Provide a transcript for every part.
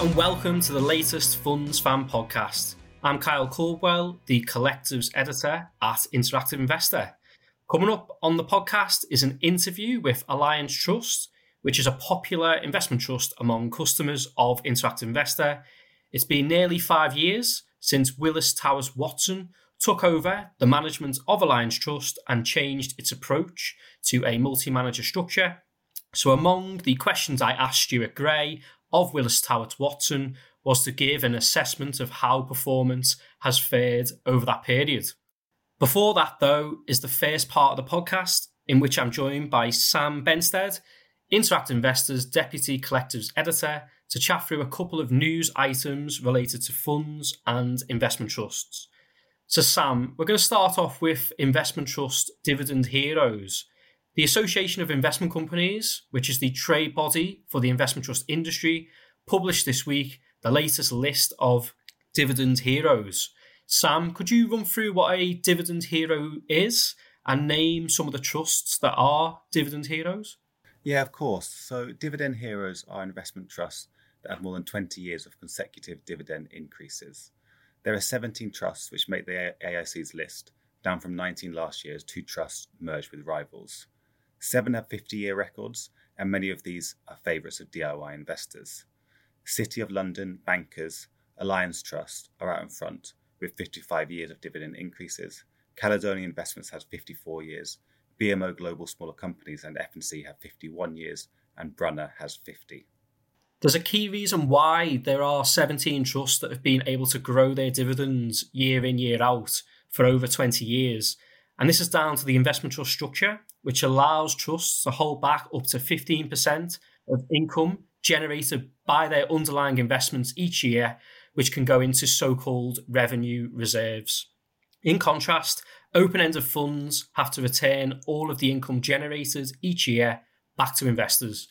and welcome to the latest Funds Fan podcast. I'm Kyle Caldwell, the collectives editor at Interactive Investor. Coming up on the podcast is an interview with Alliance Trust, which is a popular investment trust among customers of Interactive Investor. It's been nearly five years since Willis Towers Watson took over the management of Alliance Trust and changed its approach to a multi manager structure. So, among the questions I asked Stuart Gray of Willis Towers Watson was to give an assessment of how performance has fared over that period. Before that, though, is the first part of the podcast in which I'm joined by Sam Benstead, Interact Investors Deputy Collectives Editor, to chat through a couple of news items related to funds and investment trusts. So, Sam, we're going to start off with investment trust dividend heroes. The Association of Investment Companies, which is the trade body for the investment trust industry, published this week the latest list of dividend heroes. Sam, could you run through what a dividend hero is and name some of the trusts that are dividend heroes? Yeah, of course. So, dividend heroes are investment trusts that have more than 20 years of consecutive dividend increases. There are 17 trusts which make the AIC's list, down from 19 last year as two trusts merged with rivals. Seven have 50 year records, and many of these are favourites of DIY investors. City of London, Bankers, Alliance Trust are out in front with 55 years of dividend increases. Caledonia Investments has 54 years. BMO Global Smaller Companies and F&C have 51 years, and Brunner has 50. There's a key reason why there are 17 trusts that have been able to grow their dividends year in, year out for over 20 years. And this is down to the investment trust structure, which allows trusts to hold back up to 15% of income generated by their underlying investments each year, which can go into so called revenue reserves. In contrast, open ended funds have to return all of the income generated each year back to investors.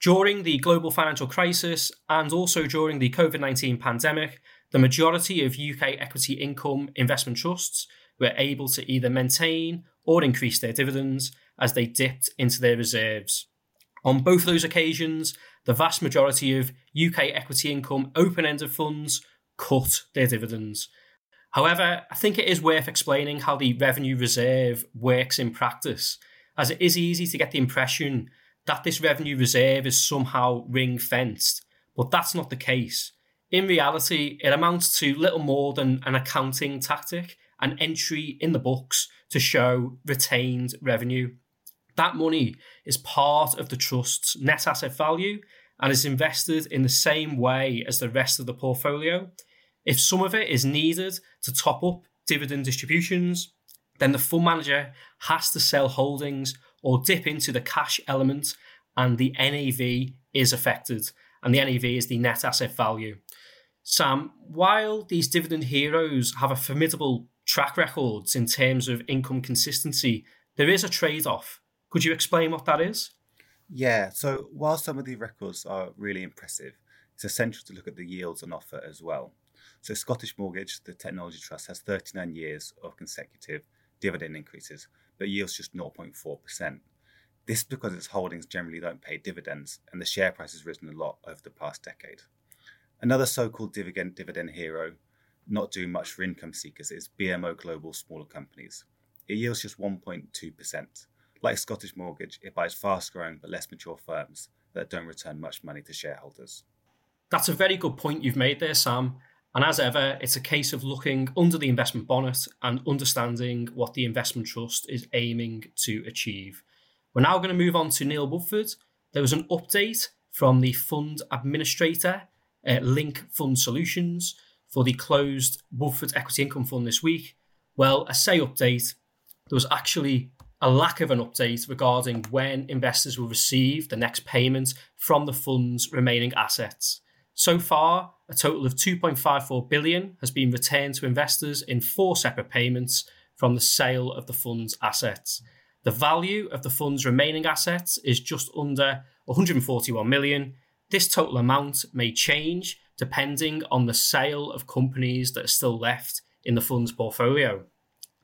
During the global financial crisis and also during the COVID 19 pandemic, the majority of UK equity income investment trusts were able to either maintain or increase their dividends as they dipped into their reserves. On both those occasions, the vast majority of UK equity income open ended funds cut their dividends. However, I think it is worth explaining how the revenue reserve works in practice, as it is easy to get the impression that this revenue reserve is somehow ring fenced, but that's not the case. In reality, it amounts to little more than an accounting tactic, an entry in the books to show retained revenue. That money is part of the trust's net asset value and is invested in the same way as the rest of the portfolio. If some of it is needed to top up dividend distributions, then the fund manager has to sell holdings or dip into the cash element, and the NAV is affected. And the NAV is the net asset value. Sam, while these dividend heroes have a formidable track records in terms of income consistency, there is a trade off. Could you explain what that is? Yeah, so while some of the records are really impressive, it's essential to look at the yields on offer as well. So, Scottish Mortgage, the technology trust, has 39 years of consecutive dividend increases, but yields just 0.4%. This is because its holdings generally don't pay dividends, and the share price has risen a lot over the past decade. Another so called dividend, dividend hero, not doing much for income seekers, is BMO Global Smaller Companies. It yields just 1.2%. Like Scottish Mortgage, it buys fast growing but less mature firms that don't return much money to shareholders. That's a very good point you've made there, Sam. And as ever, it's a case of looking under the investment bonnet and understanding what the investment trust is aiming to achieve. We're now going to move on to Neil Woodford. There was an update from the fund administrator, uh, Link Fund Solutions, for the closed Woodford Equity Income Fund this week. Well, I say update, there was actually a lack of an update regarding when investors will receive the next payment from the fund's remaining assets. So far, a total of 2.54 billion has been returned to investors in four separate payments from the sale of the fund's assets. The value of the fund's remaining assets is just under 141 million. This total amount may change depending on the sale of companies that are still left in the fund's portfolio.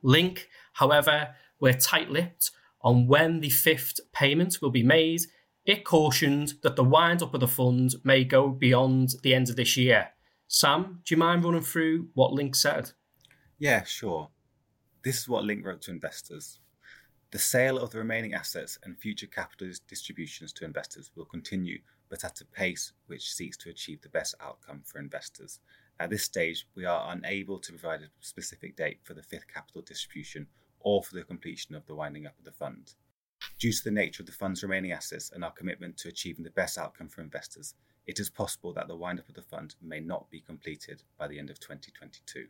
Link, however, were tight lipped on when the fifth payment will be made, It cautioned that the wind up of the fund may go beyond the end of this year. Sam, do you mind running through what Link said? Yeah, sure. This is what Link wrote to investors. The sale of the remaining assets and future capital distributions to investors will continue, but at a pace which seeks to achieve the best outcome for investors. At this stage, we are unable to provide a specific date for the fifth capital distribution or for the completion of the winding up of the fund. Due to the nature of the fund's remaining assets and our commitment to achieving the best outcome for investors, it is possible that the wind up of the fund may not be completed by the end of 2022.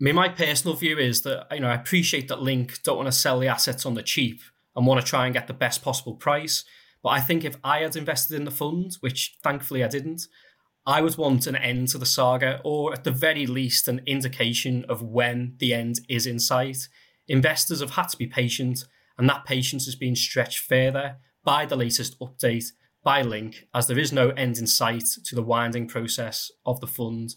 I mean, my personal view is that you know I appreciate that Link don't want to sell the assets on the cheap and want to try and get the best possible price. But I think if I had invested in the fund, which thankfully I didn't, I would want an end to the saga, or at the very least, an indication of when the end is in sight. Investors have had to be patient, and that patience has been stretched further by the latest update by Link, as there is no end in sight to the winding process of the fund.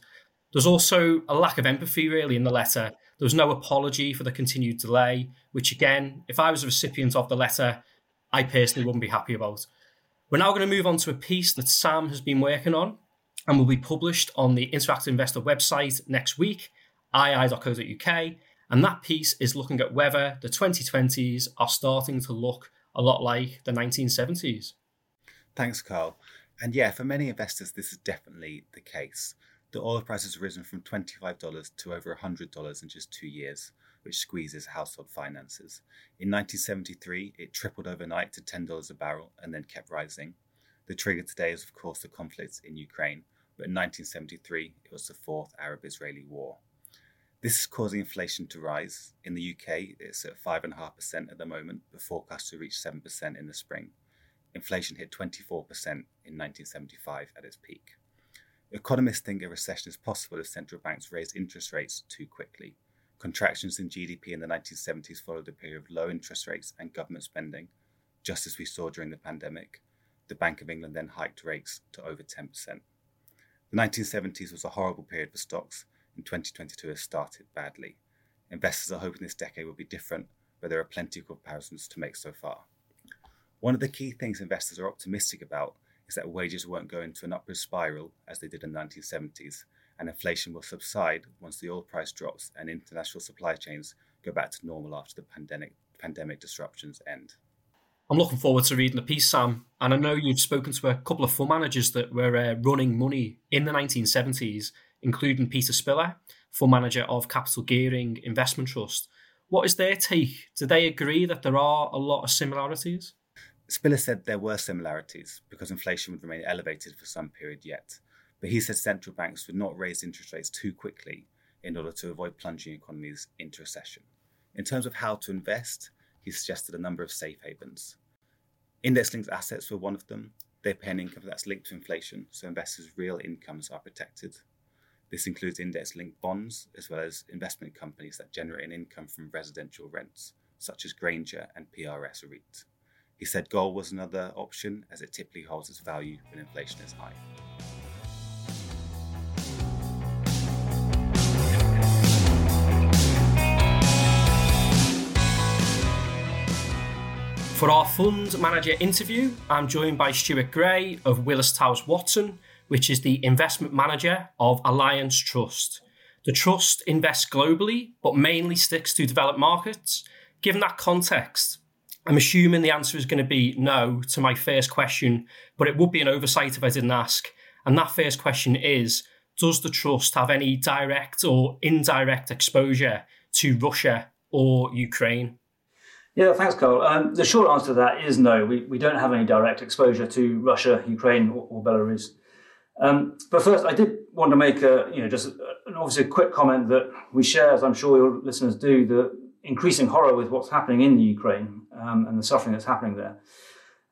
There's also a lack of empathy, really, in the letter. There was no apology for the continued delay, which, again, if I was a recipient of the letter, I personally wouldn't be happy about. We're now going to move on to a piece that Sam has been working on and will be published on the Interactive Investor website next week, ii.co.uk. And that piece is looking at whether the 2020s are starting to look a lot like the 1970s. Thanks, Kyle. And yeah, for many investors, this is definitely the case. The oil price has risen from $25 to over $100 in just two years, which squeezes household finances. In 1973, it tripled overnight to $10 a barrel and then kept rising. The trigger today is, of course, the conflict in Ukraine, but in 1973, it was the fourth Arab Israeli war. This is causing inflation to rise. In the UK, it's at 5.5% at the moment, but forecast to reach 7% in the spring. Inflation hit 24% in 1975 at its peak. Economists think a recession is possible if central banks raise interest rates too quickly. Contractions in GDP in the 1970s followed a period of low interest rates and government spending, just as we saw during the pandemic. The Bank of England then hiked rates to over 10%. The 1970s was a horrible period for stocks, and 2022 has started badly. Investors are hoping this decade will be different, but there are plenty of comparisons to make so far. One of the key things investors are optimistic about is that wages won't go into an upward spiral as they did in the 1970s, and inflation will subside once the oil price drops and international supply chains go back to normal after the pandemic, pandemic disruptions end. I'm looking forward to reading the piece, Sam. And I know you've spoken to a couple of fund managers that were uh, running money in the 1970s, including Peter Spiller, fund manager of Capital Gearing Investment Trust. What is their take? Do they agree that there are a lot of similarities? Spiller said there were similarities because inflation would remain elevated for some period yet. But he said central banks would not raise interest rates too quickly in order to avoid plunging economies into recession. In terms of how to invest, he suggested a number of safe havens. Index linked assets were one of them. They pay an income that's linked to inflation, so investors' real incomes are protected. This includes index linked bonds, as well as investment companies that generate an income from residential rents, such as Grainger and PRS REIT. He said gold was another option, as it typically holds its value when inflation is high. For our fund manager interview, I'm joined by Stuart Gray of Willis Towers Watson, which is the investment manager of Alliance Trust. The trust invests globally, but mainly sticks to developed markets. Given that context, I'm assuming the answer is going to be no to my first question, but it would be an oversight if I didn't ask. And that first question is Does the trust have any direct or indirect exposure to Russia or Ukraine? Yeah, thanks, Kyle. Um, the short answer to that is no. We, we don't have any direct exposure to Russia, Ukraine, or, or Belarus. Um, but first, I did want to make a, you know, just an obviously a quick comment that we share, as I'm sure your listeners do, the increasing horror with what's happening in the Ukraine um, and the suffering that's happening there.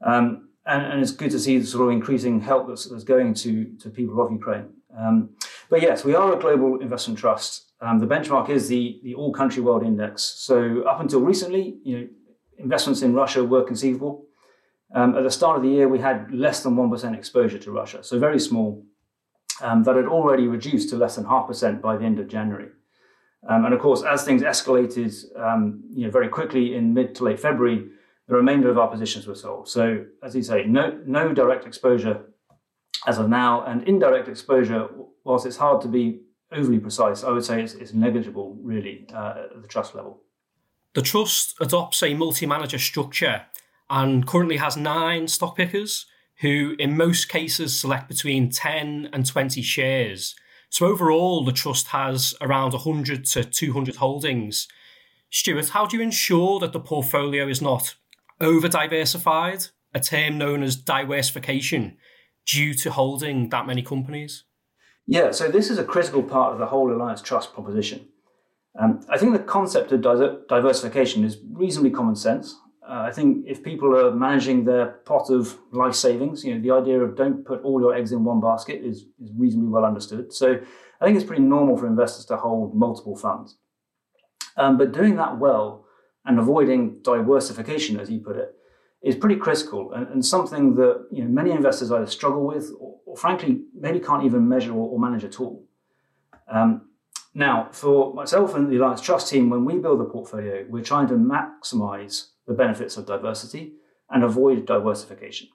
Um, and, and, it's good to see the sort of increasing help that's, that's going to, to people of Ukraine. Um, but yes, we are a global investment trust. Um, the benchmark is the, the All Country World Index. So up until recently, you know, investments in Russia were conceivable. Um, at the start of the year, we had less than 1% exposure to Russia, so very small. Um, that had already reduced to less than half percent by the end of January. Um, and of course, as things escalated, um, you know, very quickly in mid to late February, the remainder of our positions were sold. So, as you say, no, no direct exposure as of now, and indirect exposure, whilst it's hard to be overly precise, I would say it's, it's negligible, really, uh, at the trust level. The trust adopts a multi manager structure and currently has nine stock pickers who, in most cases, select between 10 and 20 shares. So, overall, the trust has around 100 to 200 holdings. Stuart, how do you ensure that the portfolio is not over diversified, a term known as diworsification, due to holding that many companies? Yeah, so this is a critical part of the whole Alliance Trust proposition. Um, I think the concept of diversification is reasonably common sense. Uh, I think if people are managing their pot of life savings, you know, the idea of don't put all your eggs in one basket is, is reasonably well understood. So I think it's pretty normal for investors to hold multiple funds. Um, but doing that well and avoiding diworsification, as you put it, is pretty critical and, and something that you know, many investors either struggle with or, or frankly maybe can't even measure or, or manage at all. Um, now, for myself and the Alliance Trust team, when we build a portfolio, we're trying to maximize the benefits of diversity and avoid diworsification.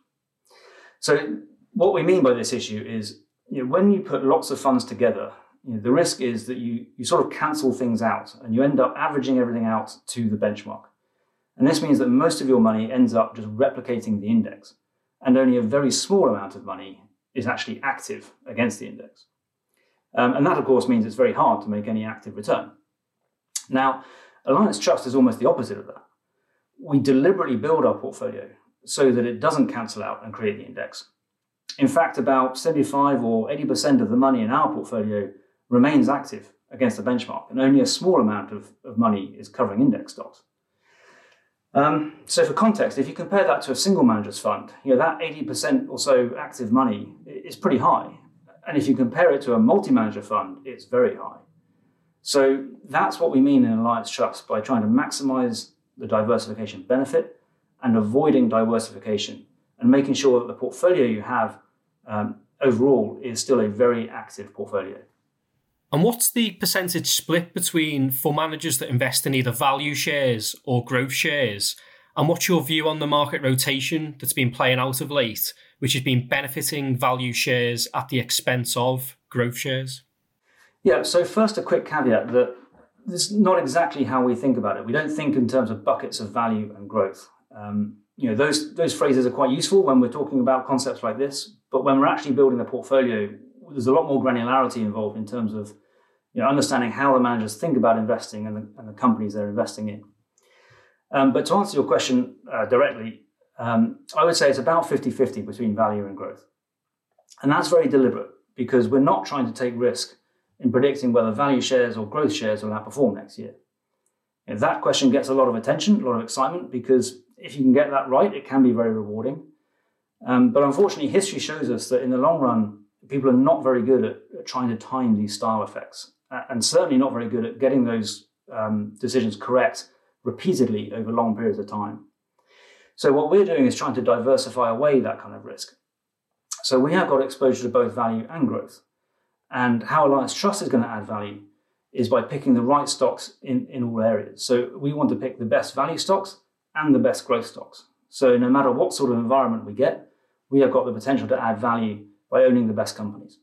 So, what we mean by this issue is you know, when you put lots of funds together, you know, the risk is that you, you sort of cancel things out and you end up averaging everything out to the benchmark. And this means that most of your money ends up just replicating the index, and only a very small amount of money is actually active against the index. Um, and that, of course, means it's very hard to make any active return. Now, Alliance Trust is almost the opposite of that. We deliberately build our portfolio so that it doesn't cancel out and create the index. In fact, about 75 or 80% of the money in our portfolio remains active against the benchmark, and only a small amount of, of money is covering index stocks. Um, so, for context, if you compare that to a single manager's fund, you know that 80% or so active money is pretty high, and if you compare it to a multi-manager fund, it's very high. So that's what we mean in Alliance Trust by trying to maximize the diversification benefit and avoiding diworsification and making sure that the portfolio you have um, overall is still a very active portfolio. And what's the percentage split between fund managers that invest in either value shares or growth shares? And what's your view on the market rotation that's been playing out of late, which has been benefiting value shares at the expense of growth shares? Yeah, so first, a quick caveat that this is not exactly how we think about it. We don't think in terms of buckets of value and growth. Um, you know, those those phrases are quite useful when we're talking about concepts like this. But when we're actually building a portfolio, there's a lot more granularity involved in terms of you know, understanding how the managers think about investing and the, and the companies they're investing in. Um, but to answer your question uh, directly, um, I would say it's about 50 50 between value and growth. And that's very deliberate because we're not trying to take risk in predicting whether value shares or growth shares will outperform next year. If that question gets a lot of attention, a lot of excitement, because if you can get that right, it can be very rewarding. Um, but unfortunately, history shows us that in the long run, people are not very good at, at trying to time these style effects, and certainly not very good at getting those um, decisions correct repeatedly over long periods of time. So, what we're doing is trying to diversify away that kind of risk. So, we have got exposure to both value and growth. And how Alliance Trust is going to add value is by picking the right stocks in, in all areas. So we want to pick the best value stocks and the best growth stocks. So no matter what sort of environment we get, we have got the potential to add value by owning the best companies.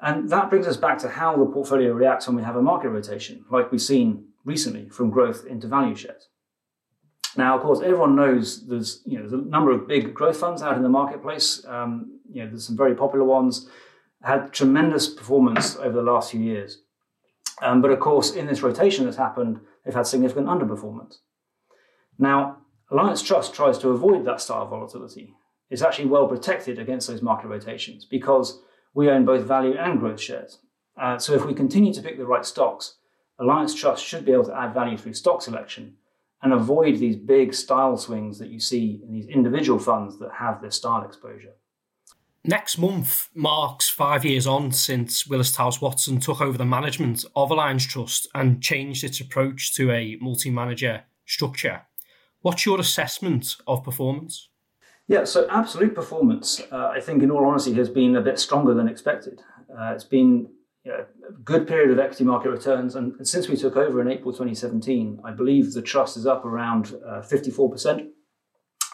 And that brings us back to how the portfolio reacts when we have a market rotation, like we've seen recently from growth into value shares. Now, of course, everyone knows there's you know there's a number of big growth funds out in the marketplace. Um, you know, there's some very popular ones had tremendous performance over the last few years. Um, but of course, in this rotation that's happened, they've had significant underperformance. Now, Alliance Trust tries to avoid that style of volatility. It's actually well protected against those market rotations because we own both value and growth shares. Uh, so if we continue to pick the right stocks, Alliance Trust should be able to add value through stock selection and avoid these big style swings that you see in these individual funds that have this style exposure. Next month marks five years on since Willis Towers Watson took over the management of Alliance Trust and changed its approach to a multi manager structure. What's your assessment of performance? Yeah, so absolute performance, uh, I think, in all honesty, has been a bit stronger than expected. Uh, it's been you know, a good period of equity market returns. And, since we took over in April 2017, I believe the trust is up around uh, 54%,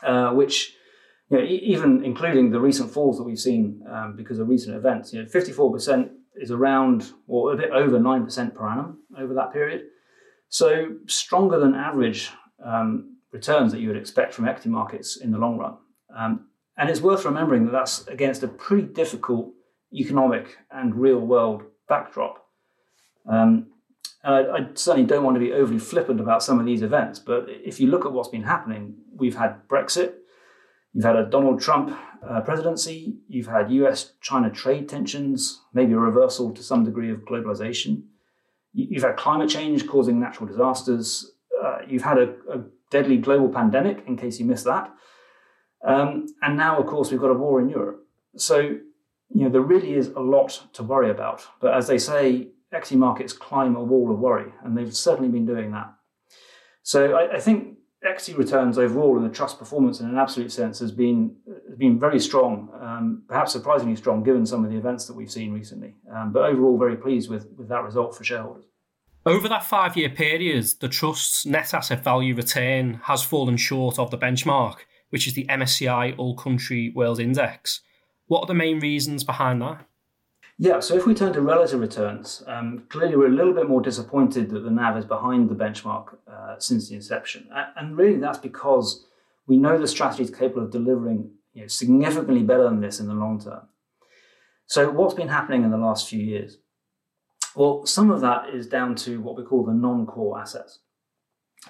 uh, which, you know, e- even including the recent falls that we've seen um, because of recent events, you know, 54% is around or a bit over 9% per annum over that period. So stronger than average um, returns that you would expect from equity markets in the long run. Um, and it's worth remembering that that's against a pretty difficult economic and real world backdrop. Um, I, I, certainly don't want to be overly flippant about some of these events, but if you look at what's been happening, we've had Brexit, you've had a Donald Trump uh, presidency, you've had US China trade tensions, maybe a reversal to some degree of globalization. You've had climate change causing natural disasters. Uh, you've had a, a, deadly global pandemic, in case you missed that. Um, and now, of course, we've got a war in Europe. So, you know, there really is a lot to worry about. But as they say, equity markets climb a wall of worry, and they've certainly been doing that. So I, I think equity returns overall and the trust performance in an absolute sense has been been very strong, um, perhaps surprisingly strong given some of the events that we've seen recently. Um, but overall, very pleased with, with that result for shareholders. Over that five year period, the trust's net asset value return has fallen short of the benchmark, which is the MSCI All Country World Index. What are the main reasons behind that? Yeah, so if we turn to relative returns, um, clearly we're a little bit more disappointed that the NAV is behind the benchmark uh, since the inception. And really that's because we know the strategy is capable of delivering you know, significantly better than this in the long term. So what's been happening in the last few years? Well, some of that is down to what we call the non-core assets.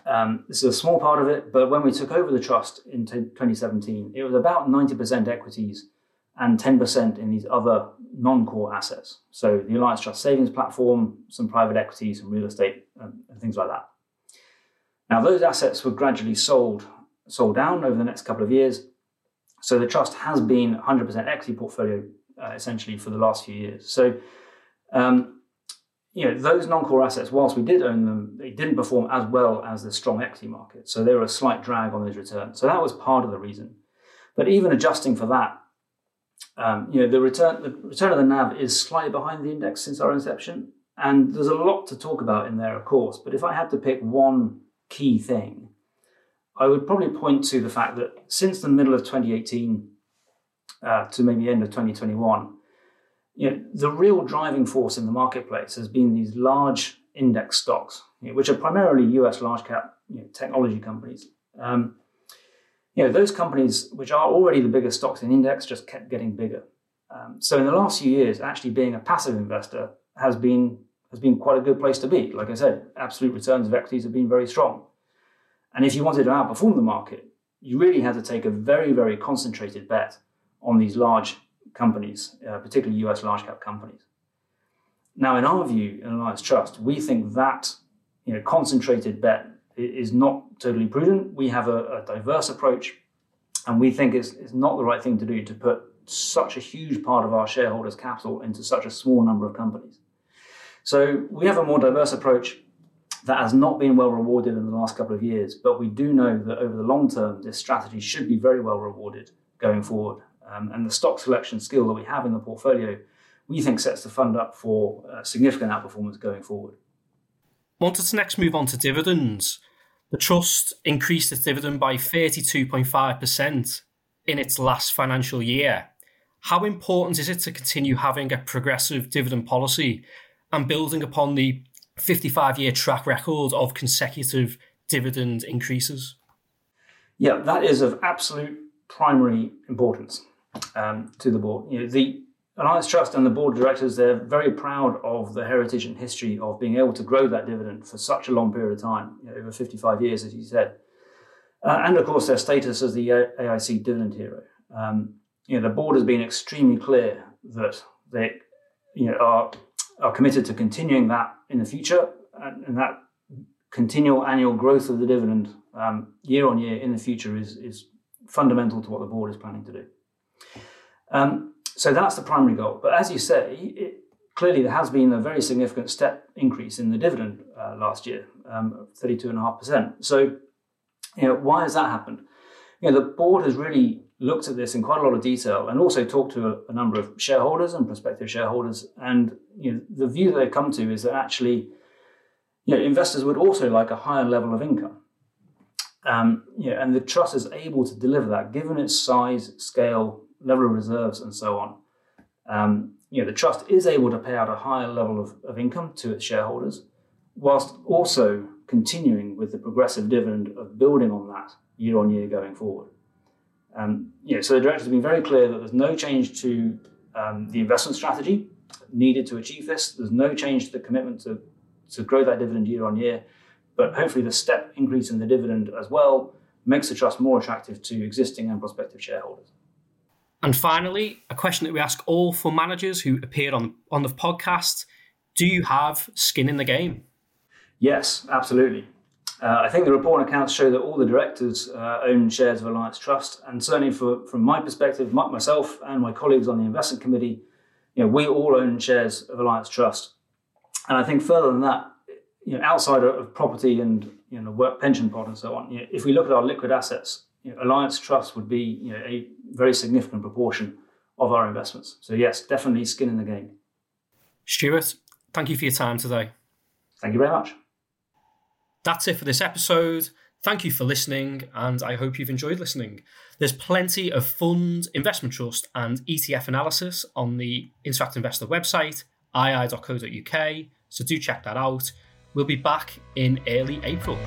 Um, this is a small part of it, but when we took over the trust in t- 2017, it was about 90% equities and 10% in these other non-core assets. So the Alliance Trust Savings Platform, some private equity, some real estate, and, and things like that. Now those assets were gradually sold sold down over the next couple of years. So the trust has been 100% equity portfolio uh, essentially for the last few years. So um, you know those non-core assets, whilst we did own them, they didn't perform as well as the strong equity market. So they were a slight drag on those returns. So that was part of the reason. But even adjusting for that, um, you know, the return the return of the NAV is slightly behind the index since our inception, and there's a lot to talk about in there, of course. But if I had to pick one key thing, I would probably point to the fact that since the middle of 2018 uh, to maybe the end of 2021, you know, the real driving force in the marketplace has been these large index stocks, you know, which are primarily US large cap you know, technology companies. Um, you know, those companies, which are already the biggest stocks in index, just kept getting bigger. Um, so in the last few years, actually being a passive investor has been has been quite a good place to be. Like I said, absolute returns of equities have been very strong. And if you wanted to outperform the market, you really had to take a very, very concentrated bet on these large companies, uh, particularly US large cap companies. Now, in our view, in Alliance Trust, we think that you know, concentrated bet is not totally prudent. We have a, a diverse approach, and we think it's, it's not the right thing to do to put such a huge part of our shareholders' capital into such a small number of companies. So we have a more diverse approach that has not been well rewarded in the last couple of years, but we do know that over the long term, this strategy should be very well rewarded going forward. Um, and the stock selection skill that we have in the portfolio, we think sets the fund up for uh, significant outperformance going forward. Wanted to next move on to dividends. The trust increased its dividend by 32.5% in its last financial year. How important is it to continue having a progressive dividend policy and building upon the 55 year track record of consecutive dividend increases? Yeah, that is of absolute primary importance um, to the board. You know, the Alliance Trust and the board of directors, they're very proud of the heritage and history of being able to grow that dividend for such a long period of time, you know, over 55 years, as you said. Uh, and of course, their status as the AIC dividend hero. Um, you know, the board has been extremely clear that they you know, are, are committed to continuing that in the future, and, and that continual annual growth of the dividend um, year on year in the future is, is fundamental to what the board is planning to do. Um, so that's the primary goal. But as you say, it, clearly there has been a very significant step increase in the dividend uh, last year, um, 32.5%. So, you know, why has that happened? you know, the board has really looked at this in quite a lot of detail and also talked to a, a number of shareholders and prospective shareholders. And you know, the view they've come to is that actually, you know, investors would also like a higher level of income. Um, you know, and the trust is able to deliver that given its size, scale, level of reserves, and so on. Um, you know, the trust is able to pay out a higher level of, of income to its shareholders, whilst also continuing with the progressive dividend of building on that year on year going forward. Um, yeah, so the directors have been very clear that there's no change to um, the investment strategy needed to achieve this. There's no change to the commitment to, to grow that dividend year on year, but hopefully the step increase in the dividend as well makes the trust more attractive to existing and prospective shareholders. And finally, a question that we ask all fund managers who appeared on, on the podcast Do you have skin in the game? Yes, absolutely. Uh, I think the report and accounts show that all the directors uh, own shares of Alliance Trust, and certainly for, from my perspective, myself and my colleagues on the investment committee, you know, we all own shares of Alliance Trust. And I think further than that, you know, outside of property and you know, work pension pot and so on, you know, if we look at our liquid assets, you know, Alliance Trust would be you know, a very significant proportion of our investments. So yes, definitely skin in the game. Stuart, thank you for your time today. Thank you very much. That's it for this episode. Thank you for listening, and I hope you've enjoyed listening. There's plenty of fund, investment trust, and ETF analysis on the Interact Investor website, ii.co.uk, so do check that out. We'll be back in early April.